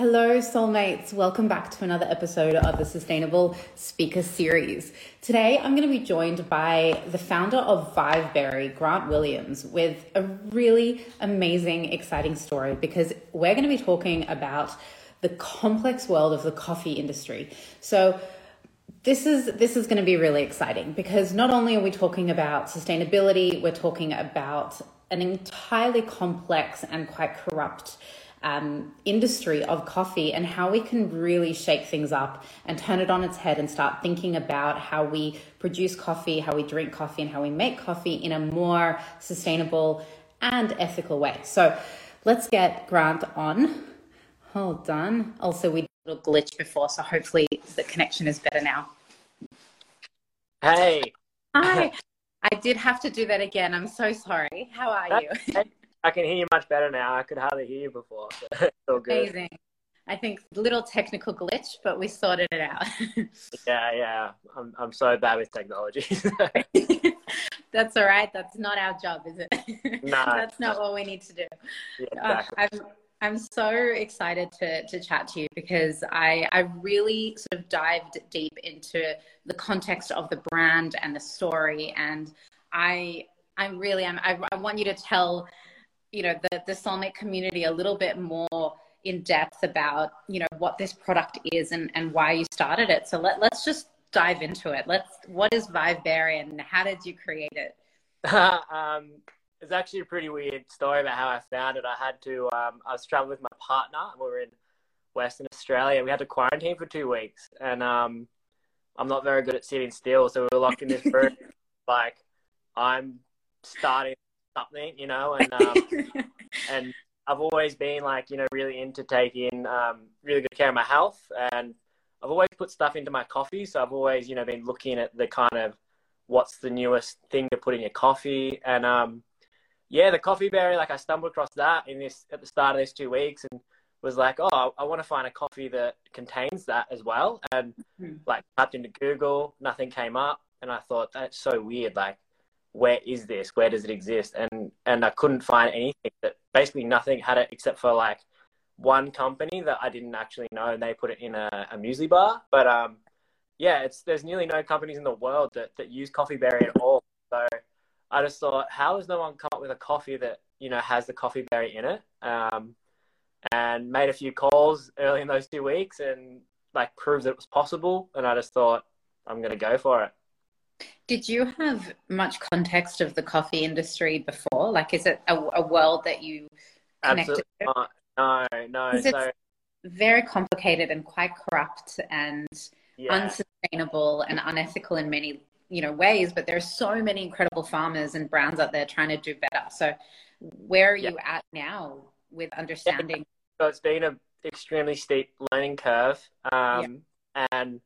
Hello, soulmates. Welcome back to another episode of the Sustainable Speaker Series. Today, I'm going to be joined by the founder of Viveberry, Grant Williams, with a really amazing, exciting story because we're going to be talking about the complex world of the coffee industry. So, this is this is going to be really exciting because not only are we talking about sustainability, we're talking about an entirely complex and quite corrupt um, industry of coffee and how we can really shake things up and turn it on its head and start thinking about how we produce coffee, how we drink coffee, and how we make coffee in a more sustainable and ethical way. So let's get Grant on. Hold on. Also, we did a little glitch before, so hopefully the connection is better now. Hey. Hi. I did have to do that again. I'm so sorry. How are you? I can hear you much better now. I could hardly hear you before. So good. Amazing. I think little technical glitch, but we sorted it out. yeah, yeah. I'm I'm so bad with technology. That's all right. That's not our job, is it? No. That's not what we need to do. Yeah, exactly. Uh, I'm I'm so excited to to chat to you because I I really sort of dived deep into the context of the brand and the story and I I really am I, I want you to tell you know the the soulmate community a little bit more in depth about you know what this product is and and why you started it so let, let's just dive into it let's what is viveberry and how did you create it um, it's actually a pretty weird story about how I found it. I had to, um, I was traveling with my partner. We were in Western Australia. We had to quarantine for two weeks, and um, I'm not very good at sitting still, so we were locked in this room. like, I'm starting something, you know, and um, and I've always been like, you know, really into taking um, really good care of my health, and I've always put stuff into my coffee. So I've always, you know, been looking at the kind of what's the newest thing to put in your coffee, and um, yeah, the coffee berry. Like I stumbled across that in this at the start of these two weeks, and was like, oh, I want to find a coffee that contains that as well, and mm-hmm. like typed into Google, nothing came up, and I thought that's so weird, like where is this? Where does it exist? And and I couldn't find anything that basically nothing had it except for like one company that I didn't actually know, and they put it in a, a muesli bar. But um, yeah, it's there's nearly no companies in the world that that use coffee berry at all. So I just thought, how has no one come up with a coffee that you know has the coffee berry in it? Um, and made a few calls early in those two weeks, and like proved that it was possible. And I just thought, I'm gonna go for it. Did you have much context of the coffee industry before? Like, is it a, a world that you connected Absolutely No, no. So, very complicated and quite corrupt and yeah. unsustainable and unethical in many you know ways. But there are so many incredible farmers and brands out there trying to do better. So, where are yeah. you at now with understanding? So it's been an extremely steep learning curve, um, and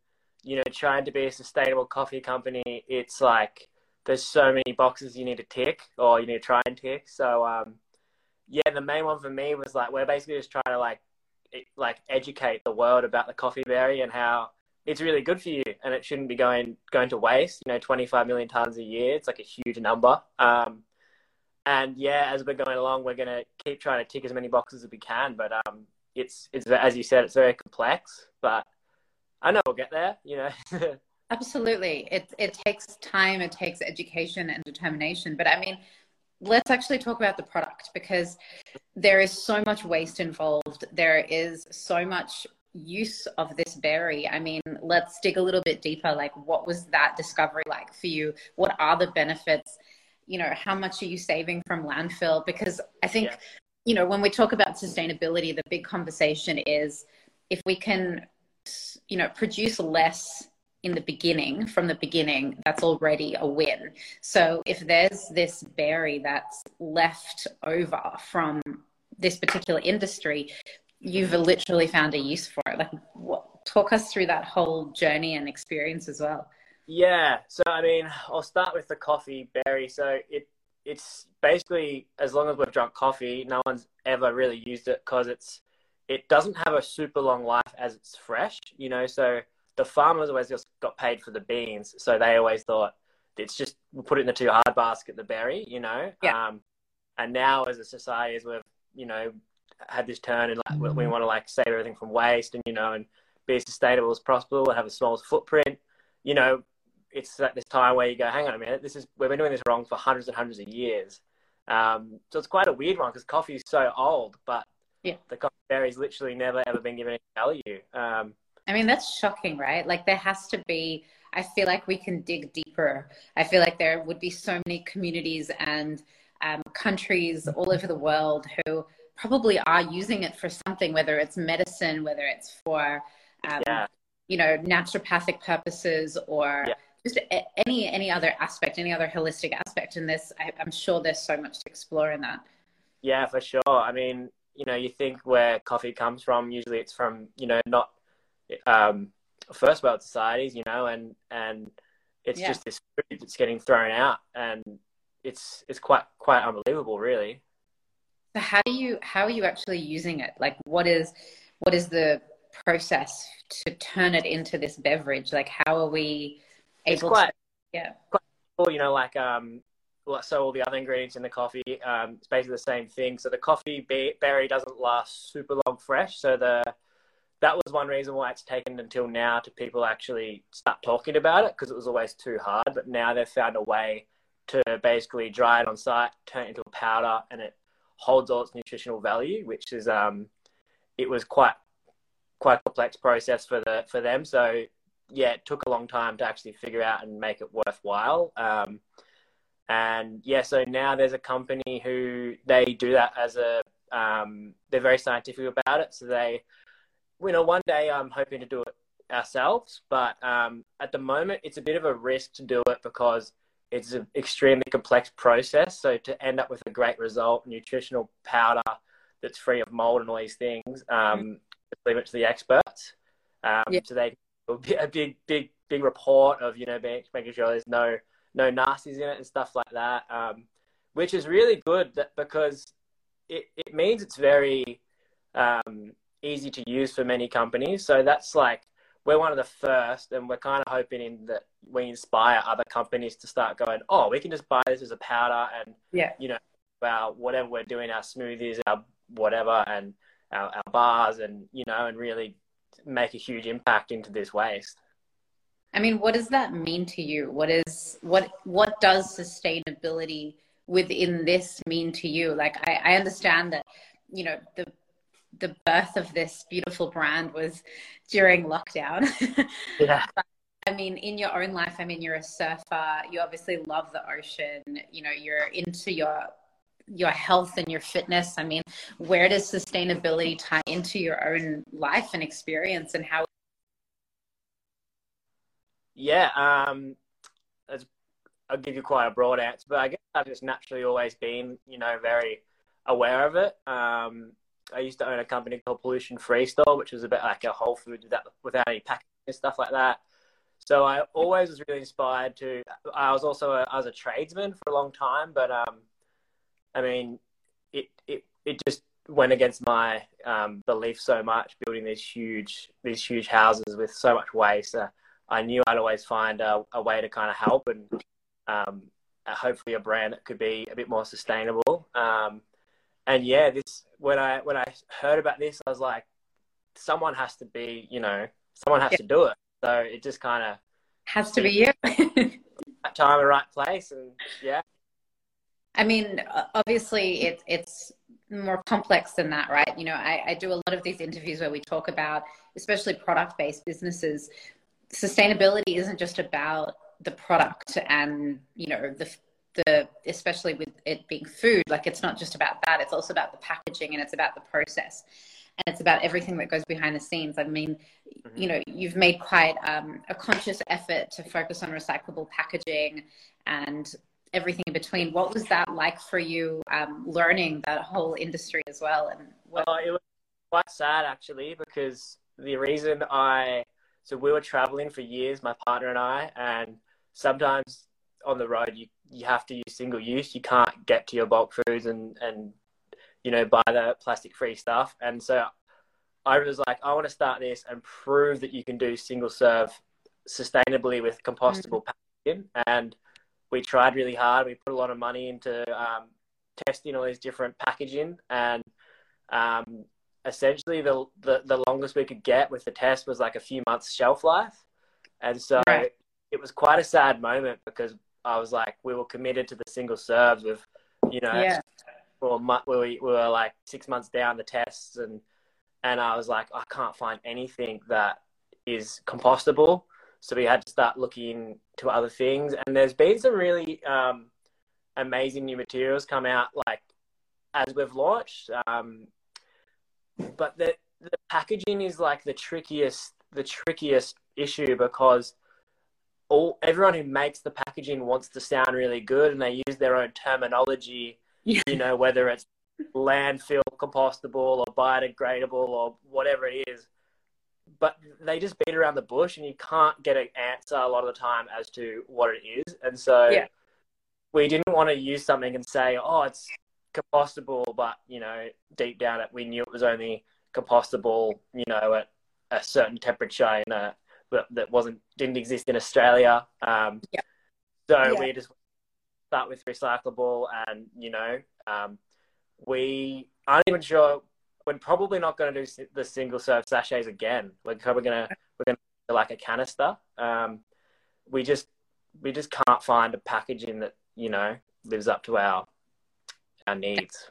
you know, trying to be a sustainable coffee company, it's like there's so many boxes you need to tick or you need to try and tick. So, um, yeah, the main one for me was like we're basically just trying to like like educate the world about the coffee berry and how it's really good for you and it shouldn't be going going to waste. You know, 25 million tons a year. It's like a huge number. Um, and yeah, as we're going along, we're gonna keep trying to tick as many boxes as we can. But um, it's it's as you said, it's very complex. But I know we'll get there, you know. Absolutely. It, it takes time, it takes education and determination. But I mean, let's actually talk about the product because there is so much waste involved. There is so much use of this berry. I mean, let's dig a little bit deeper. Like, what was that discovery like for you? What are the benefits? You know, how much are you saving from landfill? Because I think, yeah. you know, when we talk about sustainability, the big conversation is if we can you know produce less in the beginning from the beginning that's already a win. So if there's this berry that's left over from this particular industry you've literally found a use for it. Like what, talk us through that whole journey and experience as well. Yeah so i mean i'll start with the coffee berry. So it it's basically as long as we've drunk coffee no one's ever really used it because it's it doesn't have a super long life as it's fresh, you know. So the farmers always just got paid for the beans, so they always thought it's just we'll put it in the too hard basket, the berry, you know. Yeah. Um, and now as a society, as we've you know had this turn and like mm-hmm. we want to like save everything from waste and you know and be as sustainable as possible and have a smallest footprint. You know, it's at this time where you go, hang on a minute, this is we've been doing this wrong for hundreds and hundreds of years. Um, so it's quite a weird one because coffee is so old, but yeah. the coffee berry's literally never ever been given any value. Um, I mean, that's shocking, right? Like there has to be. I feel like we can dig deeper. I feel like there would be so many communities and um, countries all over the world who probably are using it for something, whether it's medicine, whether it's for, um, yeah. you know, naturopathic purposes or yeah. just any any other aspect, any other holistic aspect in this. I, I'm sure there's so much to explore in that. Yeah, for sure. I mean, you know, you think where coffee comes from, usually it's from, you know, not um, first world societies, you know, and and it's yeah. just this food that's getting thrown out, and it's it's quite quite unbelievable, really. So how do you how are you actually using it? Like, what is what is the process to turn it into this beverage? Like, how are we able it's quite, to? Yeah, quite cool. You know, like um, so all the other ingredients in the coffee, um, it's basically the same thing. So the coffee berry doesn't last super long fresh. So the that was one reason why it's taken until now to people actually start talking about it because it was always too hard. But now they've found a way to basically dry it on site, turn it into a powder, and it holds all its nutritional value, which is um, it was quite quite a complex process for the for them. So yeah, it took a long time to actually figure out and make it worthwhile. Um, and yeah, so now there's a company who they do that as a um, they're very scientific about it. So they, you know, one day I'm hoping to do it ourselves, but um, at the moment it's a bit of a risk to do it because it's an extremely complex process. So to end up with a great result, nutritional powder that's free of mold and all these things, um, mm. leave it to the experts. Um, yeah. So they a big, big, big report of you know making sure there's no no nasties in it and stuff like that, um, which is really good because it, it means it's very um, easy to use for many companies. So that's like we're one of the first, and we're kind of hoping in that we inspire other companies to start going, oh, we can just buy this as a powder and yeah, you know, about whatever we're doing, our smoothies, our whatever, and our, our bars, and you know, and really make a huge impact into this waste. I mean, what does that mean to you? What is what what does sustainability within this mean to you? Like, I, I understand that you know the the birth of this beautiful brand was during lockdown. Yeah. but, I mean, in your own life, I mean, you're a surfer. You obviously love the ocean. You know, you're into your your health and your fitness. I mean, where does sustainability tie into your own life and experience, and how yeah, um, I'll give you quite a broad answer, but I guess I've just naturally always been, you know, very aware of it. Um, I used to own a company called Pollution Free Store, which was a bit like a Whole Foods without, without any packaging and stuff like that. So I always was really inspired to. I was also a, I was a tradesman for a long time, but um, I mean, it it it just went against my um, belief so much building these huge these huge houses with so much waste. Uh, I knew I'd always find a, a way to kind of help and um, hopefully a brand that could be a bit more sustainable. Um, and yeah, this when I when I heard about this, I was like, someone has to be, you know, someone has yeah. to do it. So it just kind of has to be you. right time and right place, and yeah. I mean, obviously, it's it's more complex than that, right? You know, I, I do a lot of these interviews where we talk about, especially product based businesses, sustainability isn't just about the product and you know the the especially with it being food like it's not just about that. It's also about the packaging and it's about the process. And it's about everything that goes behind the scenes. I mean mm-hmm. you know you've made quite um, a conscious effort to focus on recyclable packaging and everything in between. What was that like for you um, learning that whole industry as well and what- oh, it was quite sad actually because the reason i so we were traveling for years, my partner and I, and sometimes on the road you you have to use single use. You can't get to your bulk foods and and you know buy the plastic free stuff. And so I was like, I want to start this and prove that you can do single serve sustainably with compostable mm-hmm. packaging. And we tried really hard. We put a lot of money into um, testing all these different packaging, and um, essentially the, the the longest we could get with the test was like a few months shelf life, and so Right. it was quite a sad moment because I was like, we were committed to the single serves with, you know, Yeah. we were, we we were like six months down the tests and and I was like, I can't find anything that is compostable. So we had to start looking to other things. And there's been some really um, amazing new materials come out, like as we've launched. Um, but the the packaging is like the trickiest the trickiest issue because all everyone who makes the packaging wants to sound really good and they use their own terminology Yeah. you know whether it's landfill compostable or biodegradable or whatever it is but they just beat around the bush and you can't get an answer a lot of the time as to what it is and so Yeah. we didn't want to use something and say oh it's compostable but you know deep down it we knew it was only compostable you know at a certain temperature in a that, that wasn't didn't exist in australia um Yeah. so Yeah. we just start with recyclable and you know um we aren't even sure we're probably not going to do the single serve sachets again we're probably going to we're going to like a canister um we just we just can't find a packaging that you know lives up to our our needs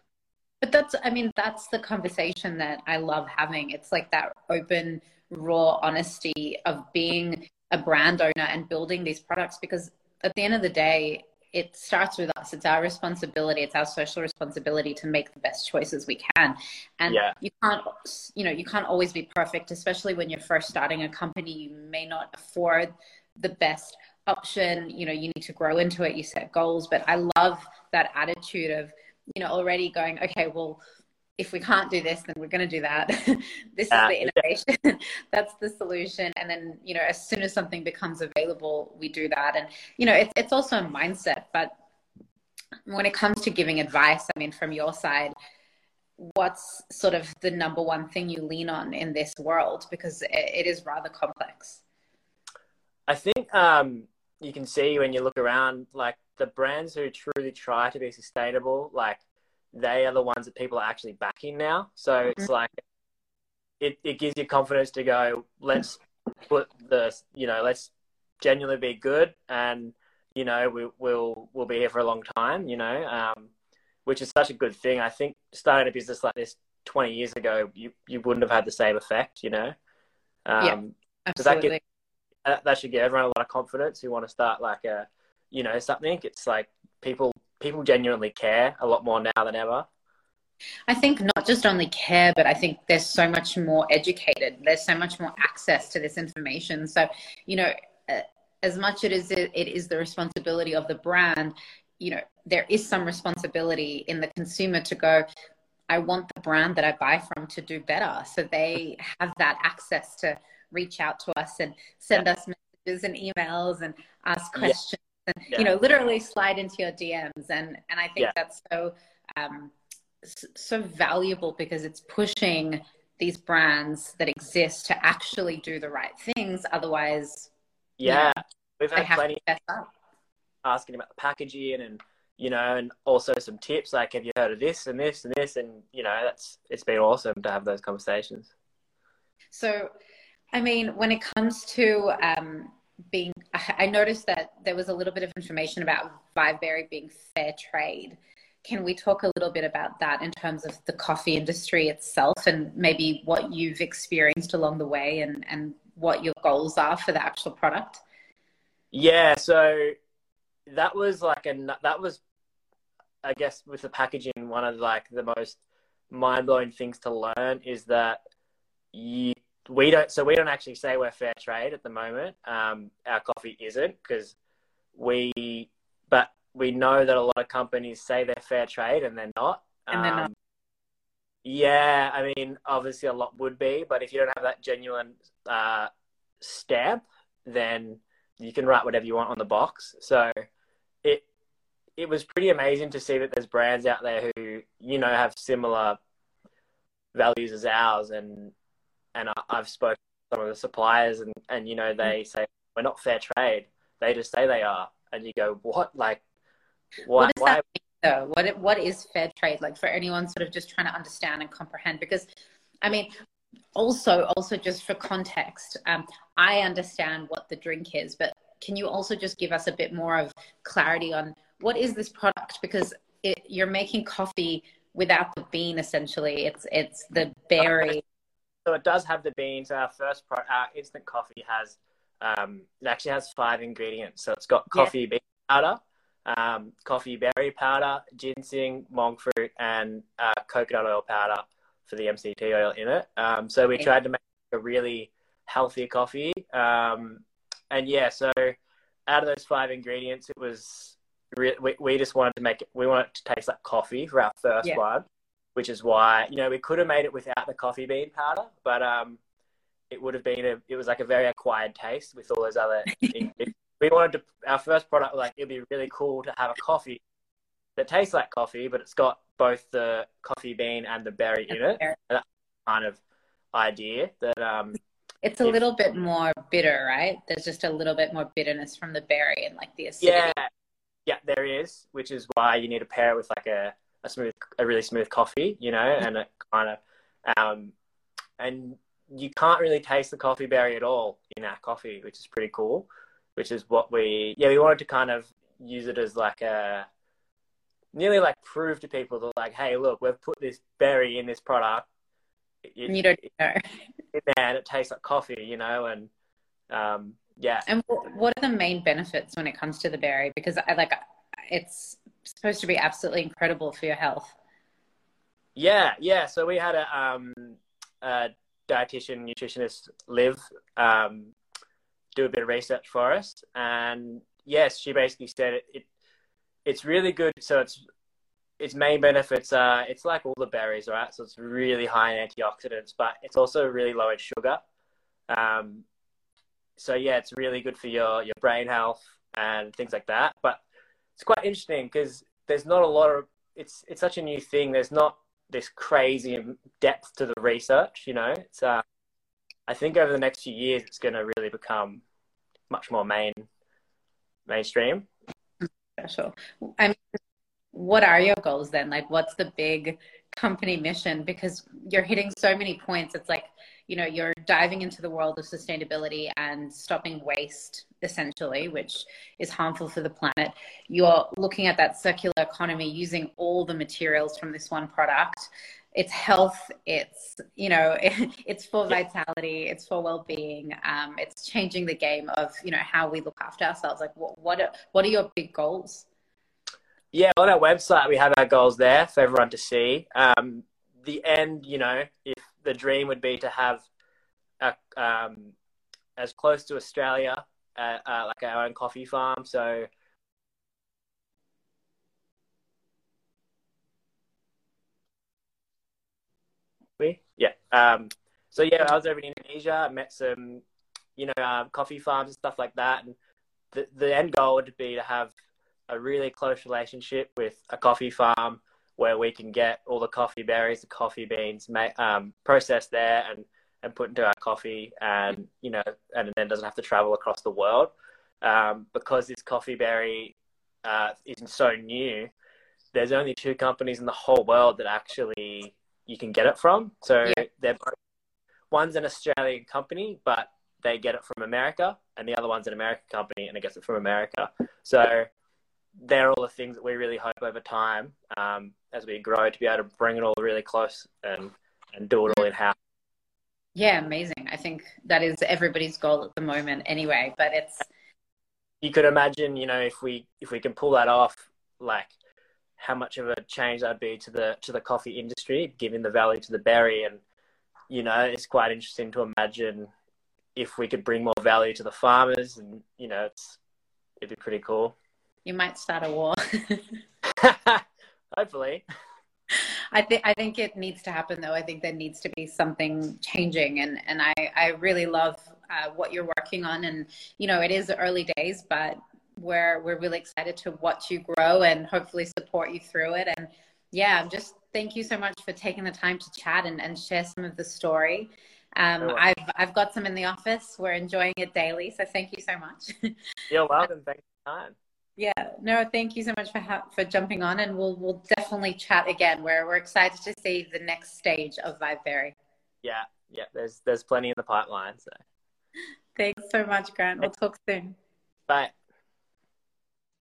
But that's, I mean, that's the conversation that I love having. It's like that open, raw honesty of being a brand owner and building these products because at the end of the day, it starts with us. It's our responsibility. It's our social responsibility to make the best choices we can. And Yeah. you can't, you know, you can't always be perfect, especially when you're first starting a company. You may not afford the best option. You know, you need to grow into it. You set goals. But I love that attitude of, you know, already going, okay, well, if we can't do this, then we're going to do that. this Uh, is the innovation. That's the solution. And then, you know, as soon as something becomes available, we do that. And, you know, it's, it's also a mindset. But when it comes to giving advice, I mean, from your side, what's sort of the number one thing you lean on in this world? Because it, it is rather complex. I think um, you can see when you look around, like the brands who truly try to be sustainable, like they are the ones that people are actually backing now. So it's like it, it gives you confidence to go, let's put the, you know, let's genuinely be good and, you know, we, we'll, we'll be here for a long time, you know, um, which is such a good thing. I think starting a business like this 20 years ago, you, you wouldn't have had the same effect, you know? Um, Yeah. Does that Absolutely. That, should give everyone a lot of confidence who want to start like a you know something it's like people people genuinely care a lot more now than ever I think not just only care, but I think there's so much more educated. There's so much more access to this information. So, you know, uh, as much it is it, it is the responsibility of the brand, you know, there is some responsibility in the consumer to go, I want the brand that I buy from to do better. So they have that access to reach out to us and send us messages and emails and ask Yeah. questions and Yeah. you know literally slide into your DMs and and I think Yeah. that's so um so valuable because it's pushing these brands that exist to actually do the right things. Otherwise yeah, we've had plenty to mess up. asking about the packaging and you know and also some tips like have you heard of this and this and this? And you know that's it's been awesome to have those conversations. So, I mean, when it comes to um, being, I noticed that there was a little bit of information about Viveberry being fair trade. Can we talk a little bit about that in terms of the coffee industry itself and maybe what you've experienced along the way and, and what your goals are for the actual product? Yeah, so that was like a that was, I guess, with the packaging, one of like the most mind blowing things to learn is that you we don't so we don't actually say we're fair trade at the moment. Um, our coffee isn't because we, but we know that a lot of companies say they're fair trade and they're not. And they're not. Um, Yeah, I mean, obviously a lot would be, but if you don't have that genuine uh, stamp, then you can write whatever you want on the box. So it it was pretty amazing to see that there's brands out there who you know have similar values as ours, and and I, I've spoken to some of the suppliers, and and you know they say we're not fair trade. They just say they are, and you go, what? Like, why? what does why? that mean though? What what is fair trade like for anyone sort of just trying to understand and comprehend? Because, I mean, also also just for context, um, I understand what the drink is, but can you also just give us a bit more of clarity on what is this product? Because it, you're making coffee without the bean essentially. It's it's the berry. So it does have the beans. Our first product, our instant coffee has um, it actually has five ingredients. So it's got coffee yeah. bean powder, um, coffee berry powder, ginseng, monk fruit, and uh, coconut oil powder for the MCT oil in it. Um, so we tried to make a really healthy coffee. Um, and yeah, so out of those five ingredients, it was we, we just wanted to make it. We wanted to taste like coffee for our first yeah. one, which is why you know we could have made it without the coffee bean powder, but um, it would have been a it was like a very acquired taste with all those other. we wanted to our first product like it'd be really cool to have a coffee that tastes like coffee, but it's got both the coffee bean and the berry in it. That kind of idea that um, it's a if, little bit more bitter, right? There's just a little bit more bitterness from the berry and like the acidity. Yeah, yeah, there is, which is why you need to pair it with like a, a smooth, a really smooth coffee, you know, and it kind of, um, and you can't really taste the coffee berry at all in our coffee, which is pretty cool. Which is what we, yeah, we wanted to kind of use it as like a, nearly like prove to people that like, hey, look, we've put this berry in this product. It, you don't know. and it tastes like coffee, you know, and um, yeah. And what are the main benefits when it comes to the berry? Because I like it's supposed to be absolutely incredible for your health. Yeah, yeah. So we had a, um, a dietitian, nutritionist, Liv, um, do a bit of research for us, and yes, she basically said it, it it's really good. So it's its main benefits are it's like all the berries, right? So it's really high in antioxidants, but it's also really low in sugar. Um, so yeah, it's really good for your your brain health and things like that. But it's quite interesting because there's not a lot of it's it's such a new thing. There's not this crazy depth to the research. You know, it's uh, I think over the next few years it's going to really become much more main mainstream. Special. I mean, what are your goals then? Like, what's the big company mission? Because you're hitting so many points. It's like you know you're diving into the world of sustainability and stopping waste essentially which is harmful for the planet. You're looking at that circular economy using all the materials from this one product. It's health it's you know it's for vitality it's for well-being um, it's changing the game of you know how we look after ourselves. Like what what are, what are your big goals? Yeah on our website we have our goals there for everyone to see. Um, the end you know the dream would be to have a, um, as close to Australia, uh, uh, like our own coffee farm. So. We yeah. Um, so yeah, I was over in Indonesia. met some, you know, um, coffee farms and stuff like that. And the the end goal would be to have a really close relationship with a coffee farm where we can get all the coffee berries, the coffee beans, um, processed there and, and put into our coffee, and you know, and then doesn't have to travel across the world um, because this coffee berry uh, is so new. There's only two companies in the whole world that actually you can get it from. So yeah. they're both, one's an Australian company, but they get it from America, and the other one's an American company, and it gets it from America. So they're all the things that we really hope over time um, as we grow to be able to bring it all really close and, and do it all in house. Yeah, amazing. I think that is everybody's goal at the moment anyway, but it's you could imagine, you know, if we if we can pull that off, like how much of a change that'd be to the to the coffee industry, giving the value to the berry and you know, it's quite interesting to imagine if we could bring more value to the farmers and you know, it's it'd be pretty cool. You might start a war. Hopefully. I think I think it needs to happen though. I think there needs to be something changing, and and I I really love uh, what you're working on, and you know it is early days, but we're we're really excited to watch you grow and hopefully support you through it. And yeah, I'm just thank you so much for taking the time to chat and, and share some of the story. Um, I've I've got some in the office. We're enjoying it daily, so thank you so much. You're welcome. Thanks for time. Yeah, no, thank you so much for ha- for jumping on, and we'll we'll definitely chat again. We're we're excited to see the next stage of Viveberry. Yeah, yeah. There's there's plenty in the pipeline. So thanks so much, Grant. We'll talk soon. Bye.